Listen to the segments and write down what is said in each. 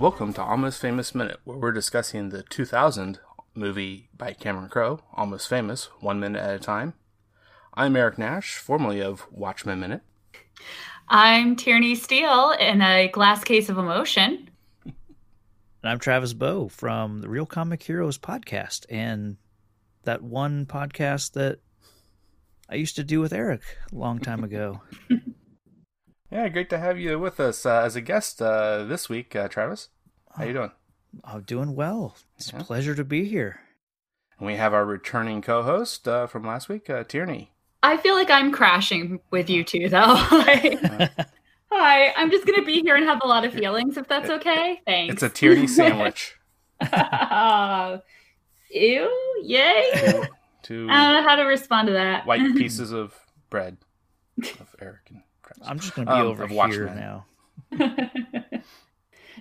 Welcome to Almost Famous Minute, where we're discussing the 2000 movie by Cameron Crowe, Almost Famous, one minute at a time. I'm Eric Nash, formerly of Watchmen Minute. I'm Tierney Steele in a glass case of emotion. And I'm Travis Bow from the Real Comic Heroes podcast and that one podcast that I used to do with Eric a long time ago. Yeah, great to have you with us uh, as a guest uh, this week, uh, Travis. How you doing? I'm doing well. It's Yeah. a pleasure to be here. And we have our returning co-host uh, from last week, uh, Tierney. I feel like I'm crashing with you two, though. Like, Hi, I'm just gonna be here and have a lot of feelings, if that's okay. Thanks. It's a Tierney sandwich. Ew! Yay! Two I don't know how to respond to that. white pieces of bread of Eric and Travis. I'm just going to be Um, over here Watchmen. now.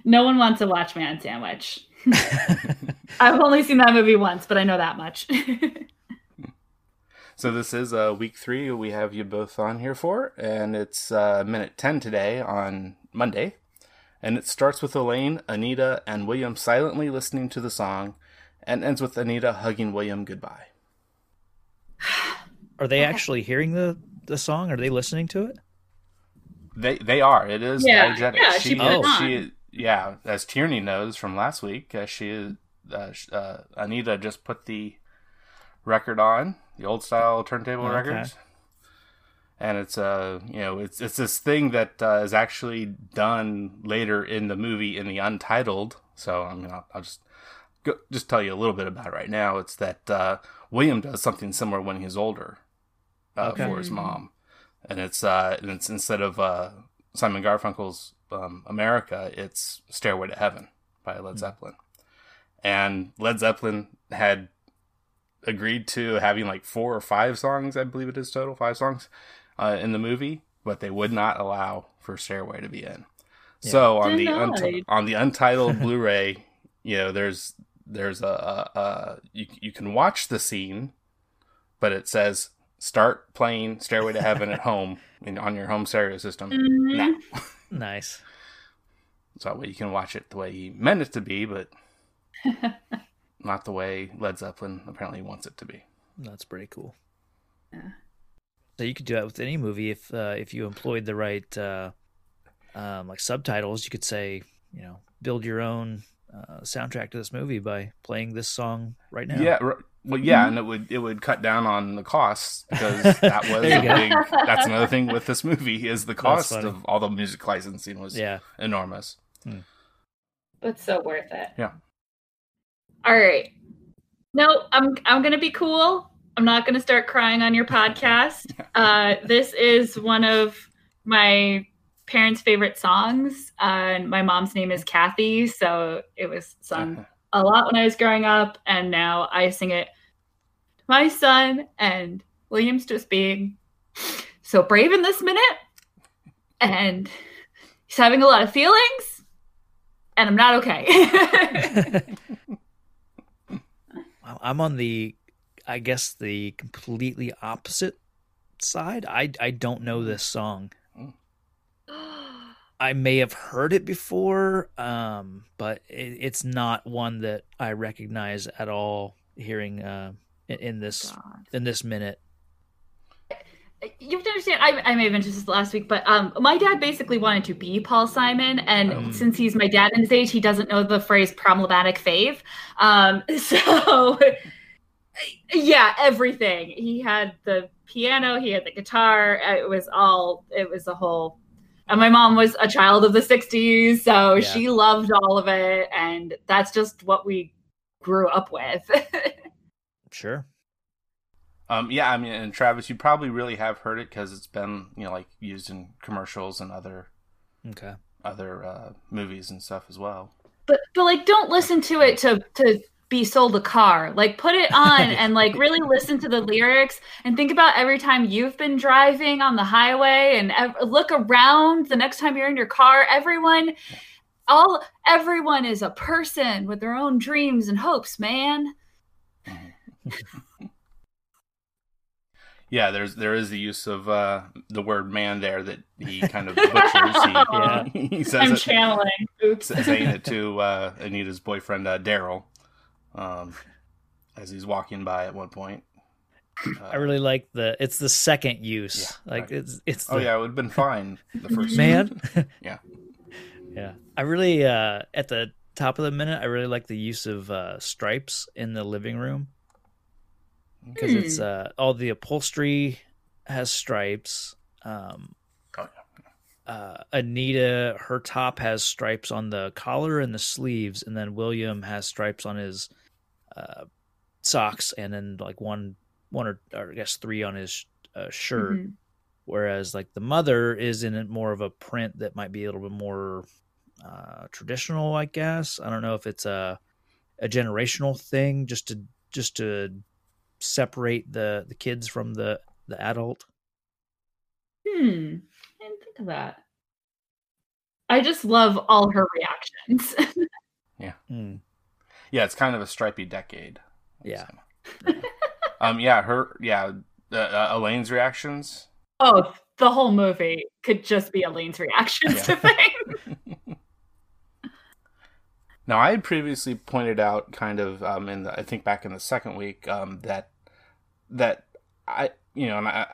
no one wants a Watchman sandwich. I've only seen that movie once, but I know that much. So this is uh, week three. We have you both on here for, and it's uh, minute ten today on Monday, and it starts with Elaine, Anita, and William silently listening to the song, and ends with Anita hugging William goodbye. Are they actually hearing the, the song? Are they listening to it? They they are. It is Yeah, diegetic. yeah, she put it she yeah, as Tierney knows from last week, uh, she uh, uh, Anita just put the record on the old style turntable Okay. records, and it's uh you know it's it's this thing that uh, is actually done later in the movie in the untitled. So I mean I'll, I'll just go, just tell you a little bit about it right now. It's that uh, William does something similar when he's older uh, Okay. for his mom, and it's uh and it's instead of uh, Simon Garfunkel's um, America, it's Stairway to Heaven by Led Zeppelin, and Led Zeppelin had agreed to having like four or five songs, I believe it is total five songs uh, in the movie, but they would not allow for Stairway to be in. So on the Denied. unti- on the untitled Blu-ray, you know, there's there's a, a, a you you can watch the scene, but it says start playing Stairway to Heaven at home in, on your home stereo system Mhm. now. Nice. So that way you can watch it the way he meant it to be, but not the way Led Zeppelin apparently wants it to be. That's pretty cool. So you could do that with any movie if uh, if you employed the right uh, um, like subtitles. You could say, you know, build your own uh, soundtrack to this movie by playing this song right now. Yeah, r- well, yeah, and it would it would cut down on the costs because that was a big. That's another thing with this movie is the cost of all the music licensing was Yeah. enormous. But so worth it. Yeah. All right. No, I'm I'm gonna be cool. I'm not gonna start crying on your podcast. Uh, this is one of my parents' favorite songs. Uh, and my mom's name is Kathy, so it was sung a lot when I was growing up, and now I sing it to my son. And William's just being so brave in this minute, and he's having a lot of feelings, and I'm not okay. I'm on the I guess the completely opposite side. I I don't know this song. Mm. I may have heard it before, um, but it, it's not one that I recognize at all. Hearing uh, in, in this God. in this minute, you have to understand I, I may have mentioned this last week but um my dad basically wanted to be paul simon and Mm. since he's my dad in his age he doesn't know the phrase problematic fave um so yeah everything he had the piano he had the guitar it was all it was a whole and my mom was a child of the 60s so Yeah. she loved all of it and that's just what we grew up with sure. Um, yeah, I mean, and Travis, you probably really have heard it because it's been, you know, like used in commercials and other Okay. other uh, movies and stuff as well. but but like don't listen to it to to be sold a car. Like put it on and like really listen to the lyrics and think about every time you've been driving on the highway and ev- look around the next time you're in your car. Everyone all everyone is a person with their own dreams and hopes man. Yeah, there's there is the use of uh, the word "man" there that he kind of butchers. He, Yeah. he says i'm it, channeling. Oops. saying it to uh, Anita's boyfriend uh, Daryl um, as he's walking by at one point. I really like the. It's the second use. Yeah, like right. it's it's. The, Oh yeah, it would have been fine the first man. Yeah. yeah. I really uh at the top of the minute. I really like the use of uh stripes in the living room because it's Hmm. uh all the upholstery has stripes. Um, Oh, uh, Anita, her top has stripes on the collar and the sleeves, and then William has stripes on his uh, socks, and then like one, one or, or I guess three on his uh, shirt. Mhm. Whereas like the mother is in it more of a print that might be a little bit more uh, traditional, I guess. I don't know if it's a a generational thing, just to just to separate the the kids from the the adult. hmm i didn't think of that i just love all her reactions yeah. Mm, Yeah, it's kind of a stripy decade. Yeah. um. Yeah. Her. Yeah. Uh, uh, Elaine's reactions. Oh, the whole movie could just be Elaine's reactions Yeah. to things. Now, I had previously pointed out, kind of, um, in the, I think back in the second week, um, that that I, you know, and I,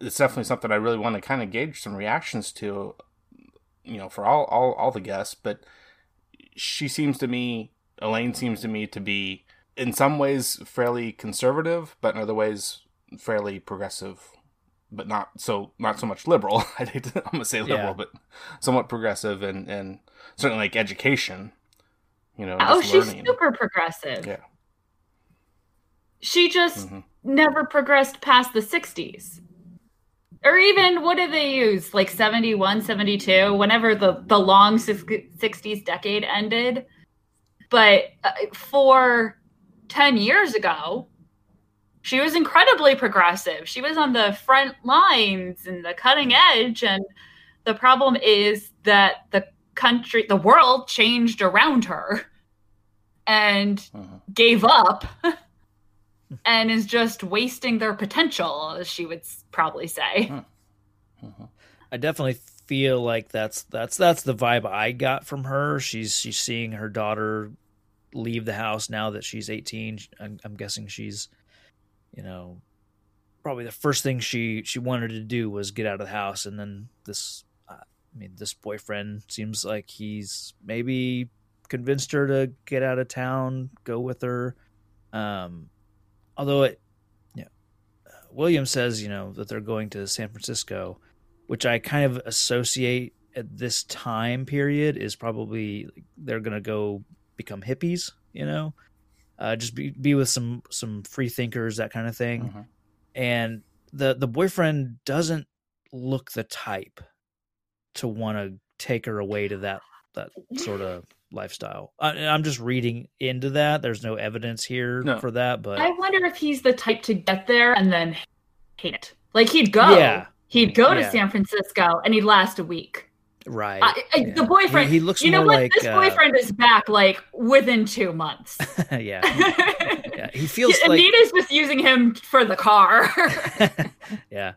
it's definitely something I really want to kind of gauge some reactions to, you know, for all all all the guests. But she seems to me, Elaine seems to me to be, in some ways, fairly conservative, but in other ways, fairly progressive. But not so not so much liberal. I hate to, I'm gonna say liberal, Yeah. but somewhat progressive and and certainly like education. You know, oh, she's learning. super progressive. Yeah. She just Mhm. never progressed past the 60s. Or even, what did they use? Like 71, 72, whenever the, the long 60s decade ended. But uh, for 10 years ago, she was incredibly progressive. She was on the front lines and the cutting edge. And the problem is that the country, the world changed around her and Mhm. gave up and is just wasting their potential, as she would probably say. Mhm. I definitely feel like that's that's that's the vibe I got from her. She's she's seeing her daughter leave the house now that she's 18. I'm, I'm guessing she's, you know, probably the first thing she she wanted to do was get out of the house, and then this, uh, I mean, this boyfriend seems like he's maybe convinced her to get out of town, go with her. Um, although it, know, uh, William says you know that they're going to San Francisco, which I kind of associate at this time period is probably they're gonna go become hippies, you know, uh, just be be with some some free thinkers, that kind of thing. Mhm. And the the boyfriend doesn't look the type to want to take her away to that that sort of lifestyle. I, I'm just reading into that. There's no evidence here No. for that, but I wonder if he's the type to get there and then hate it. Like he'd go. Yeah. He'd go to Yeah. San Francisco and he'd last a week. Right. I, yeah. The boyfriend. He, he looks you know what? like this uh, boyfriend is back like within two months. yeah, yeah. He feels Yeah, like Anita's just using him for the car. yeah.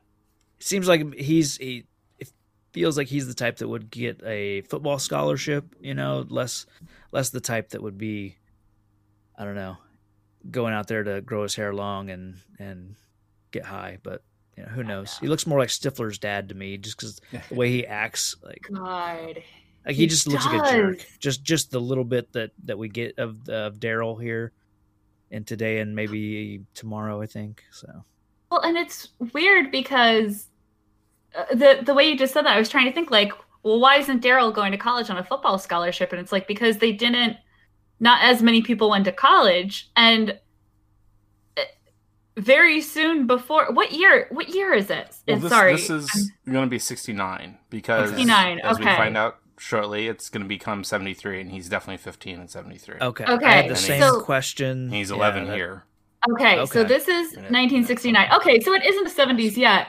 Seems like he's he it feels like he's the type that would get a football scholarship, you know, less less the type that would be I don't know, going out there to grow his hair long and and get high, but you know, who knows? He looks more like Stifler's dad to me just cuz the way he acts like God. like he, He just looks like a jerk. Just just the little bit that that we get of of Daryl here and today and maybe tomorrow, I think. So Well, and it's weird because uh, the the way you just said that, I was trying to think like, well, why isn't Daryl going to college on a football scholarship? And it's like because they didn't. Not as many people went to college, and very soon before what year? What year is it? Well, this, sorry, this is going to be 69 because 69, as we find out shortly, it's going to become 73, and he's definitely 15 and 73. Okay. Okay, I had the and same so- question. He's Yeah, 11 that- here. Okay, so this is 1969. Okay, so it isn't the 70s yet.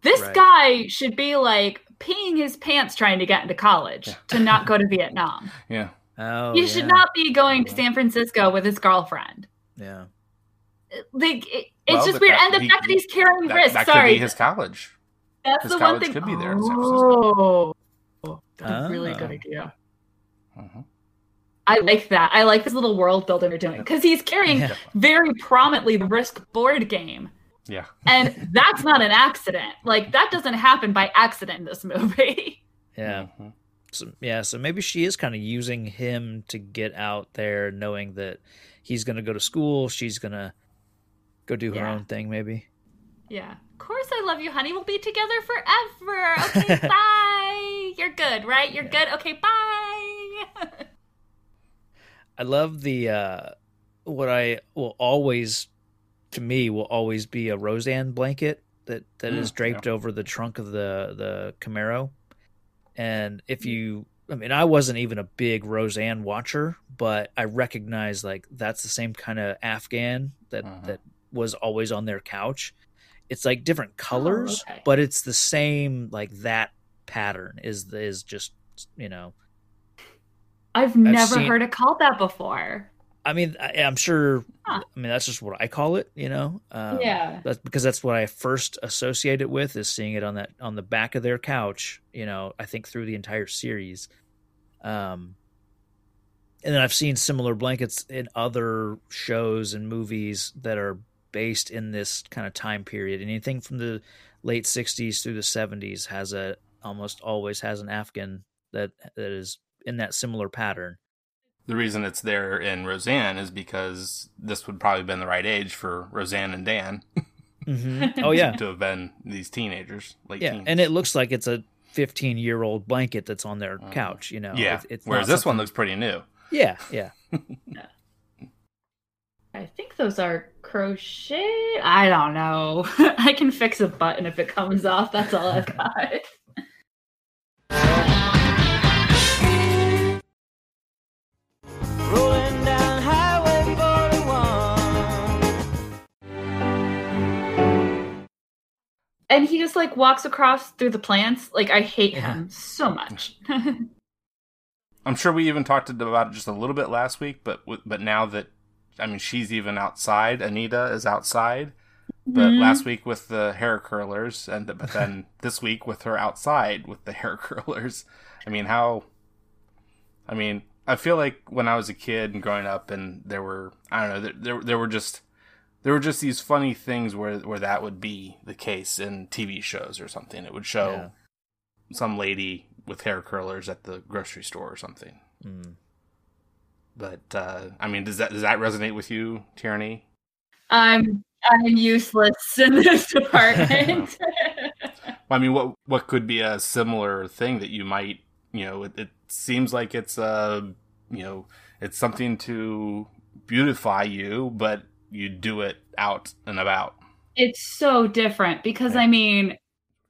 This Right. guy should be like peeing his pants trying to get into college Yeah. to not go to Vietnam. Yeah. Oh, he yeah. should not be going to San Francisco with his girlfriend. Yeah. Like it, it's Well, just weird, that- and the he- fact that he's carrying That, risks. that could Sorry, be his college. that's his the one thing. could be there in San Francisco. Oh, that's a really good Oh. idea. Mhm. I like that. I like this little world building they're doing because he's carrying Yeah. very prominently the Risk board game. Yeah. And that's not an accident. Like that doesn't happen by accident in this movie. Yeah. Mhm. So, yeah. So maybe she is kind of using him to get out there, knowing that he's going to go to school. She's going to go do her Yeah. own thing, maybe. Yeah. Of course I love you, honey. We'll be together forever. Okay, bye. You're good, right? You're good. Okay, bye. I love the uh what I will always to me will always be a Roseanne blanket that that is Mm, draped over the trunk of the the Camaro. And if you I mean I wasn't even a big Roseanne watcher, but I recognize like that's the same kind of Afghan that Mhm. that was always on their couch. It's like different colors, okay. but it's the same like that pattern is is just you know I've never seen- heard it called that before. I mean, I, I'm sure. Huh. I mean, that's just what I call it. You know. Um, Yeah. That's because that's what I first associate it with is seeing it on that on the back of their couch. You know, I think through the entire series. Um. And then I've seen similar blankets in other shows and movies that are based in this kind of time period. Anything from the late '60s through the '70s has a almost always has an Afghan that that is in that similar pattern. The reason it's there in Roseanne is because this would probably been the right age for Roseanne and Dan hmm Oh yeah, to have been these teenagers, late Yeah, teens. and it looks like it's a 15 year old blanket that's on their Mhm. couch. You know, yeah. It- it's Whereas this one looks pretty new. Yeah, yeah. I think those are crochet. I don't know. I can fix a button if it comes off. That's all I've got. Rolling down Highway 41. And he just like walks across through the plants. Like I hate Yeah. him so much. I'm sure we even talked about it just a little bit last week, but but now that I mean she's even outside, Anita is outside. But Mhm. last week with the hair curlers, and but then this week with her outside with the hair curlers. I mean, how? I mean, I feel like when I was a kid and growing up, and there were I don't know, there there, there were just there were just these funny things where where that would be the case in TV shows or something. It would show Yeah. some lady with hair curlers at the grocery store or something. Mm. But uh, I mean, does that does that resonate with you, Tierney? I'm I'm useless in this department. well, I mean, what what could be a similar thing that you might, you know, it, it seems like it's uh you know, it's something to beautify you, but you do it out and about. it's so different because I mean,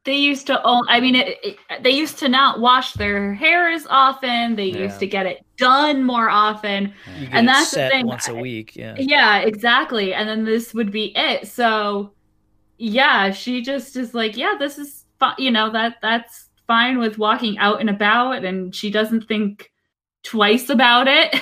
they used to own. I mean, it, it, they used to not wash their hair as often. They Yeah. used to get it done more often. You And that's the thing, once a week. Yeah. Yeah, exactly. And then this would be it. So, yeah, she just is like, yeah, this is fine. You know that that's fine with walking out and about and she doesn't think twice about it.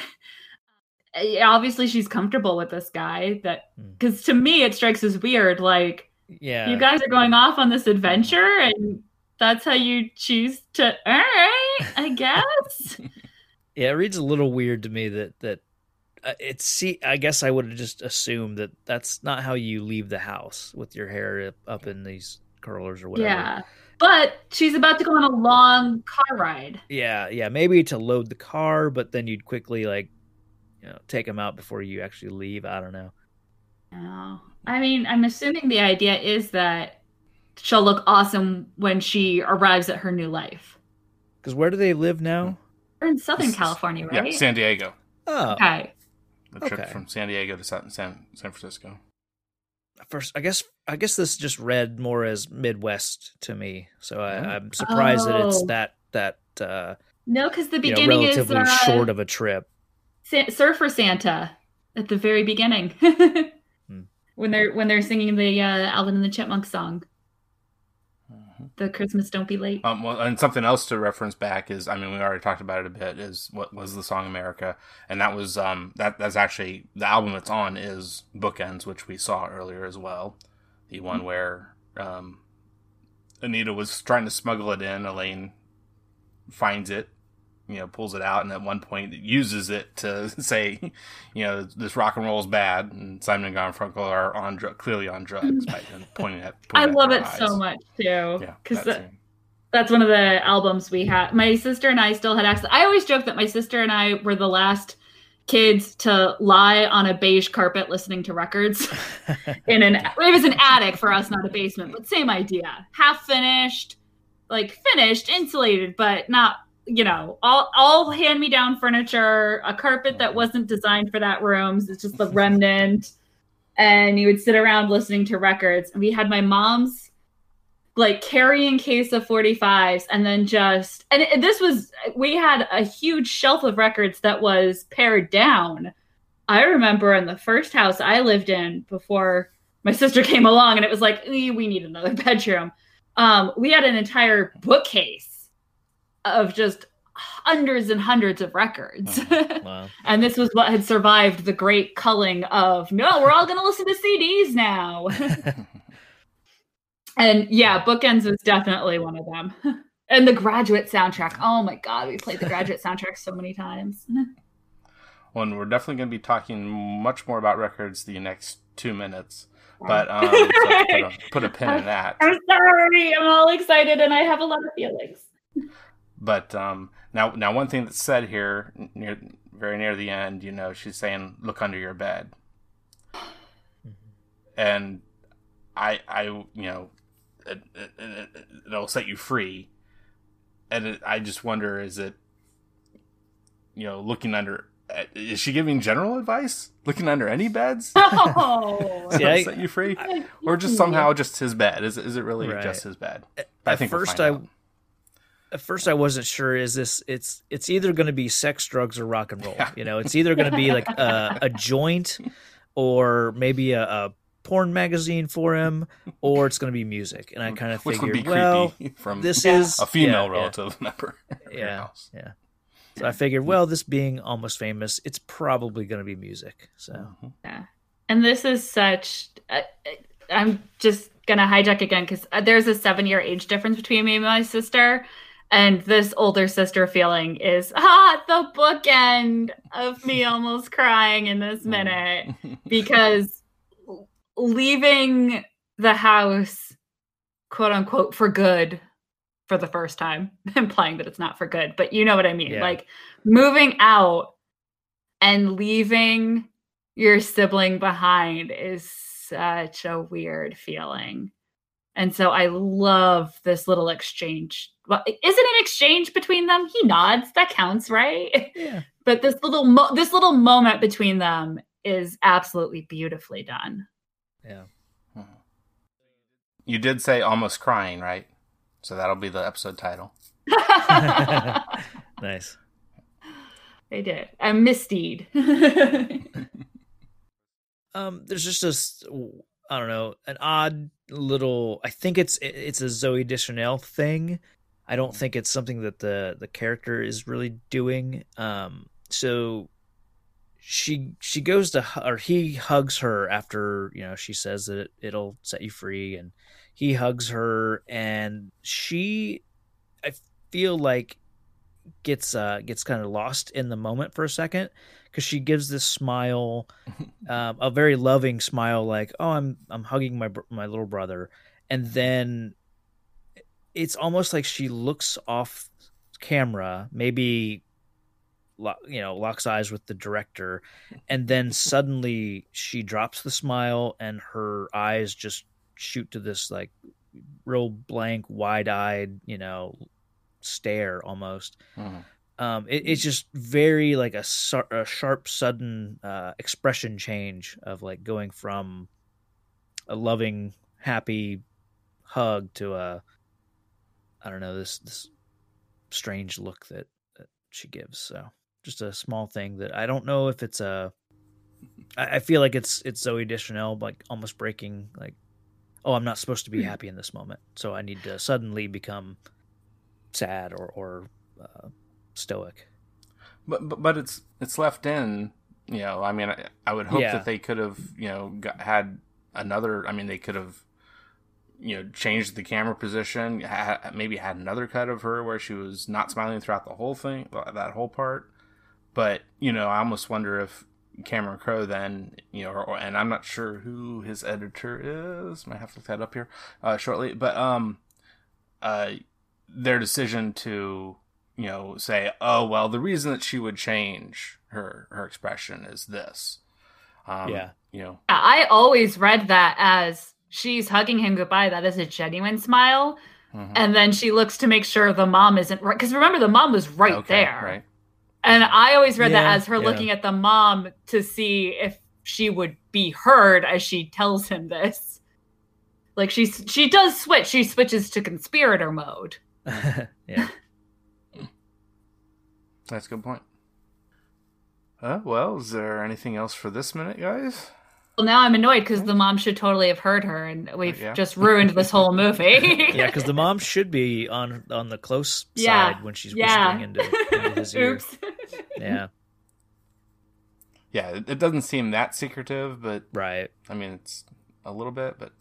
Obviously, she's comfortable with this guy. That Hmm. because to me, it strikes as weird. Like Yeah. you guys are going off on this adventure, and that's how you choose to. All right, I guess. Yeah, it reads a little weird to me that that uh, it's see. I guess I would have just assumed that that's not how you leave the house with your hair up, up in these curlers or whatever. yeah, but she's about to go on a long car ride. yeah, yeah. Maybe to load the car, but then you'd quickly like, you know, take them out before you actually leave. I don't know. Oh. I mean, I'm assuming the idea is that she'll look awesome when she arrives at her new life. Because where do they live now? We're in Southern This is- California, right? Yeah, San Diego. Oh, okay. The trip Okay. from San Diego to San San, San Francisco. first I guess I guess this just read more as Midwest to me. So Oh. I, I'm surprised that it's Oh. that that uh, No, because the you know, beginning is relatively uh, short of a trip. Sa- Surfer Santa at the very beginning. When they're when they're singing the uh, Alvin and the Chipmunk song, Mm-hmm. the Christmas Don't Be Late. Um, well, and something else to reference back is, I mean, we already talked about it a bit. Is what was the song America, and that was um that that's actually the album it's on is Bookends, which we saw earlier as well, the one where um Anita was trying to smuggle it in. Elaine finds it, you know, pulls it out, and at one point uses it to say, you know, this rock and roll is bad, and Simon and Garfunkel are on dr- clearly on drugs by pointing at. I pointing at love it eyes. so much too. Yeah, because scene. that's one of the albums we had. My sister and I still had access. I always joke that my sister and I were the last kids to lie on a beige carpet listening to records in an it was an attic for us not a basement but same idea half finished like finished insulated but not you know all all hand me down furniture a carpet that wasn't designed for that room it's just the remnant. And you would sit around listening to records. And we had my mom's like carrying case of 45s and then just and it- this was we had a huge shelf of records that was pared down. I remember in the first house i lived in before my sister came along and it was like "Eh, we need another bedroom. Um we had an entire bookcase of just hundreds and hundreds of records. Wow. and this was what had survived the great culling of no we're all going to listen to cds now. And yeah bookends was definitely one of them. And the graduate soundtrack. Oh my god we played the graduate soundtrack so many times. Well, and we're definitely going to be talking much more about records the next two minutes. But um, so put, a, put a pin in that. i'm sorry i'm all excited and i have a lot of feelings But um, now, now one thing that's said here, near very near the end, you know, she's saying, "Look under your bed," and I, I, you know, it, it, it, it'll set you free. And it, I just wonder, is it, you know, looking under? uh, Is she giving general advice? Looking under any beds? oh See, I- set you free, or just somehow just his bed? Is it, is it really Right. just his bed? At we'll first find I- out. At first, I wasn't sure. Is this? It's it's either going to be sex, drugs, or rock and roll. Yeah. You know, it's either going to be like a, a joint, or maybe a, a porn magazine for him, or it's going to be music. And I kind of which would figured, be well, from this is a female yeah, yeah. relative member. Yeah, house. yeah. So I figured, well, this being almost famous, it's probably going to be music. So Mhm. Yeah. And this is such. Uh, I'm just gonna hijack again because there's a seven year age difference between me and my sister, and this older sister feeling is ah the bookend of me almost crying in this minute because leaving the house, quote unquote, for good for the first time, implying that it's not for good, but you know what I mean. Yeah. Like moving out and leaving your sibling behind is such a weird feeling. And so I love this little exchange. Well, is it an exchange between them? He nods. That counts, right? yeah, But this little mo- this little moment between them is absolutely beautifully done. yeah. You did say almost crying, right? So that'll be the episode title. nice. they did. A misdeed. Um, there's just this, I don't know, an odd little. I think it's it's a Zooey Deschanel thing. I don't think it's something that the the character is really doing. Um, so she she goes to or he hugs her after you know she says that it, it'll set you free, and he hugs her, and she I feel like gets uh gets kind of lost in the moment for a second because she gives this smile, um, a very loving smile, like oh I'm I'm hugging my my little brother, and then it's almost like she looks off camera, maybe you know locks eyes with the director, and then suddenly she drops the smile and her eyes just shoot to this like real blank, wide eyed, you know, stare almost. Mhm. Um, it, it's just very like a, a sharp, sudden uh, expression change of like going from a loving, happy hug to a I don't know this this strange look that, that she gives. So just a small thing that I don't know if it's a. I I feel like it's it's Zooey Deschanel like almost breaking like, oh, I'm not supposed to be happy in this moment, so I need to suddenly become sad or or uh, stoic. But, but but it's it's left in. You know, I mean, I, I would hope Yeah. that they could have you know got, had another. I mean, they could have you know changed the camera position. Ha, maybe had another cut of her where she was not smiling throughout the whole thing, that whole part. But you know, I almost wonder if Cameron Crowe then, you know, or, and I'm not sure who his editor is. Might have to look that up here uh, shortly. But um, uh, their decision to you know say, oh well, the reason that she would change her her expression is this. Um, Yeah. you know, I always read that as she's hugging him goodbye. That is a genuine smile. mhm. And then she looks to make sure the mom isn't right. Because remember, the mom was right Okay, there. right? And I always read Yeah, that as her yeah. looking at the mom to see if she would be heard as she tells him this. Like she's she does switch. She switches to conspirator mode. yeah. That's a good point. Uh, well, is there anything else for this minute, guys? Well, now I'm annoyed because the mom should totally have heard her, and we've Yeah. just ruined this whole movie. Yeah, because the mom should be on on the close Yeah, side when she's yeah. whispering into, into his ear. Yeah, Yeah, it, it doesn't seem that secretive, but right. I mean, it's a little bit, but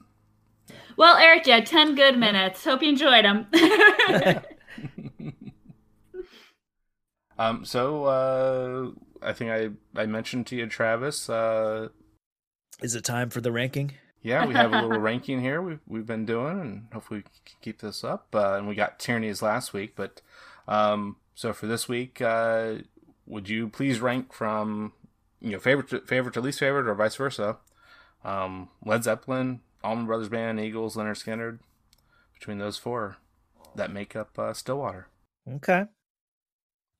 well, Eric, you had 10 good minutes. Hope you enjoyed them. Um, so uh, I think I I mentioned to you, Travis. Uh, Is it time for the ranking? yeah, we have a little ranking here we've we've been doing, and hopefully we can keep this up. Uh, and we got Tierney's last week, but um, so for this week, uh, would you please rank from you know favorite to, favorite to least favorite, or vice versa? Um, Led Zeppelin, Allman Brothers Band, Eagles, Lynyrd Skynyrd. Between those four, that make up uh, Stillwater. Okay.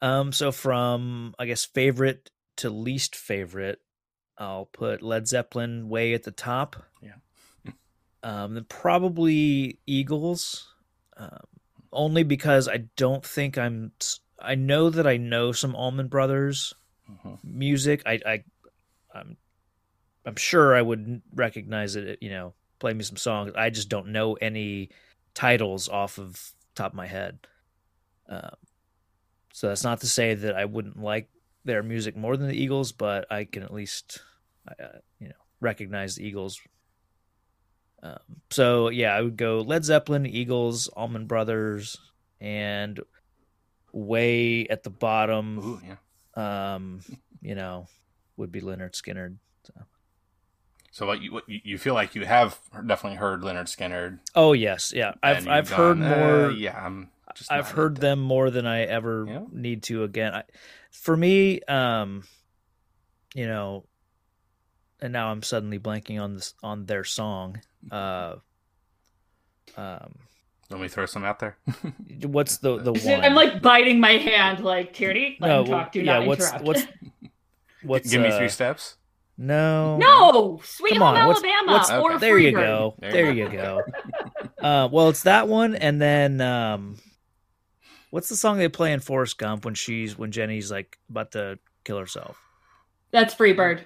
Um. So from I guess favorite to least favorite, I'll put Led Zeppelin way at the top. Yeah. um. Then probably Eagles, um, only because I don't think I'm. I know that I know some Allman Brothers Mhm. music. I. I. I'm. I'm sure I would recognize it. You know, play me some songs. I just don't know any titles off of top of my head. Um, so that's not to say that I wouldn't like their music more than the Eagles, but I can at least, uh, you know, recognize the Eagles. Um, so yeah, I would go Led Zeppelin, Eagles, Allman Brothers, and way at the bottom, Ooh, yeah. um, you know, would be Lynyrd Skynyrd. So what you what you you feel like you have definitely heard Lynyrd Skynyrd. Oh yes, yeah, I've I've you've heard more. uh, yeah, I'm. Just I've heard them more than I ever Yeah. need to again. I, for me, um, you know, and now I'm suddenly blanking on this on their song. Uh, um, Let me throw some out there. what's the the one? I'm like biting my hand, like Tierney, let no, him talk. Do yeah. not What's interrupt. what's what's Give me uh, three steps. No, no, Sweet Come Home on, Alabama what's- or Okay. There you go. There There, you you go. uh, well, it's that one, and then um, what's the song they play in Forrest Gump when she's when Jenny's like about to kill herself? That's Freebird.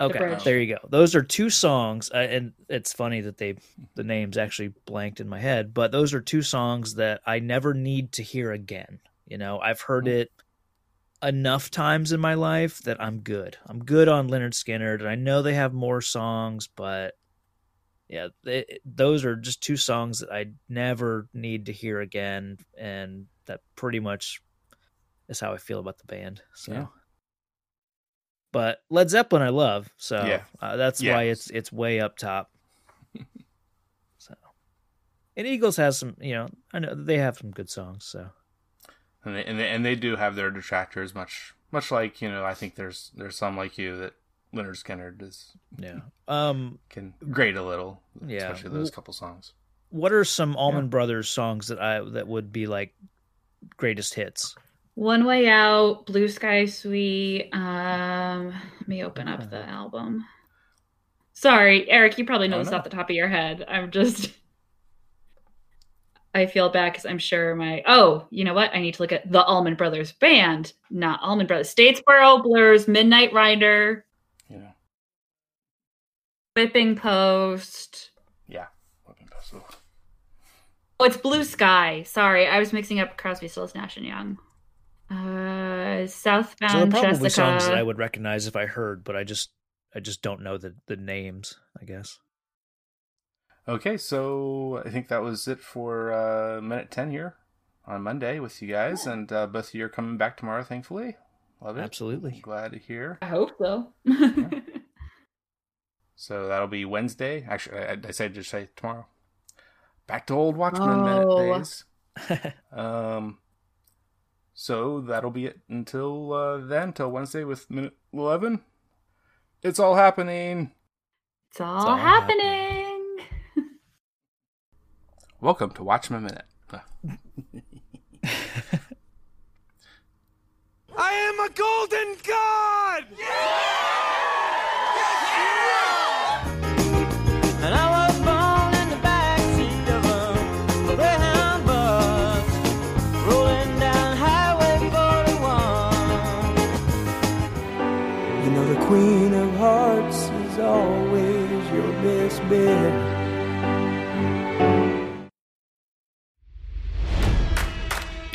Okay, bridge. there you go. Those are two songs, uh, and it's funny that they the names actually blanked in my head. But those are two songs that I never need to hear again. You know, I've heard it enough times in my life that I'm good. I'm good on Lynyrd Skynyrd, and I know they have more songs, but yeah, they, those are just two songs that I never need to hear again, and that pretty much is how I feel about the band. So. Yeah. But Led Zeppelin, I love, so Yeah. uh, that's Yeah. why it's it's way up top. so, and Eagles has some, you know, I know they have some good songs. So, and they, and they and they do have their detractors, much much like you know. I think there's there's some like you that Lynyrd Skynyrd does yeah. Um, can grade a little, Yeah. especially those couple songs. what are some Allman Brothers songs that I that would be like greatest hits? One Way Out, Blue Sky Suite. Um, let me open up the album. Sorry, Eric, you probably know this no. off the top of your head. I'm just. I feel bad because I'm sure my. Oh, you know what? I need to look at the Allman Brothers Band, not Allman Brothers. Statesboro Blues, Midnight Rider, know, Whipping Post. yeah. Whipping Post. Oh, it's Blue Sky. Sorry, I was mixing up Crosby, Stills, Nash and Young. Uh, Southbound so they're probably Jessica. songs that I would recognize if I heard, but I just I just don't know the the names. I guess. Okay, so I think that was it for uh, minute ten here on Monday with you guys, and uh, both of you are coming back tomorrow. Thankfully, love it. Absolutely. glad to hear. I hope so. So that'll be Wednesday. Actually, I, I said just say tomorrow. Back to old Watchmen Oh. minute days. Um, so that'll be it until uh, then, till Wednesday with minute eleven. It's all happening. it's all, all happening. Welcome to Watch My Minute. I am a golden god! And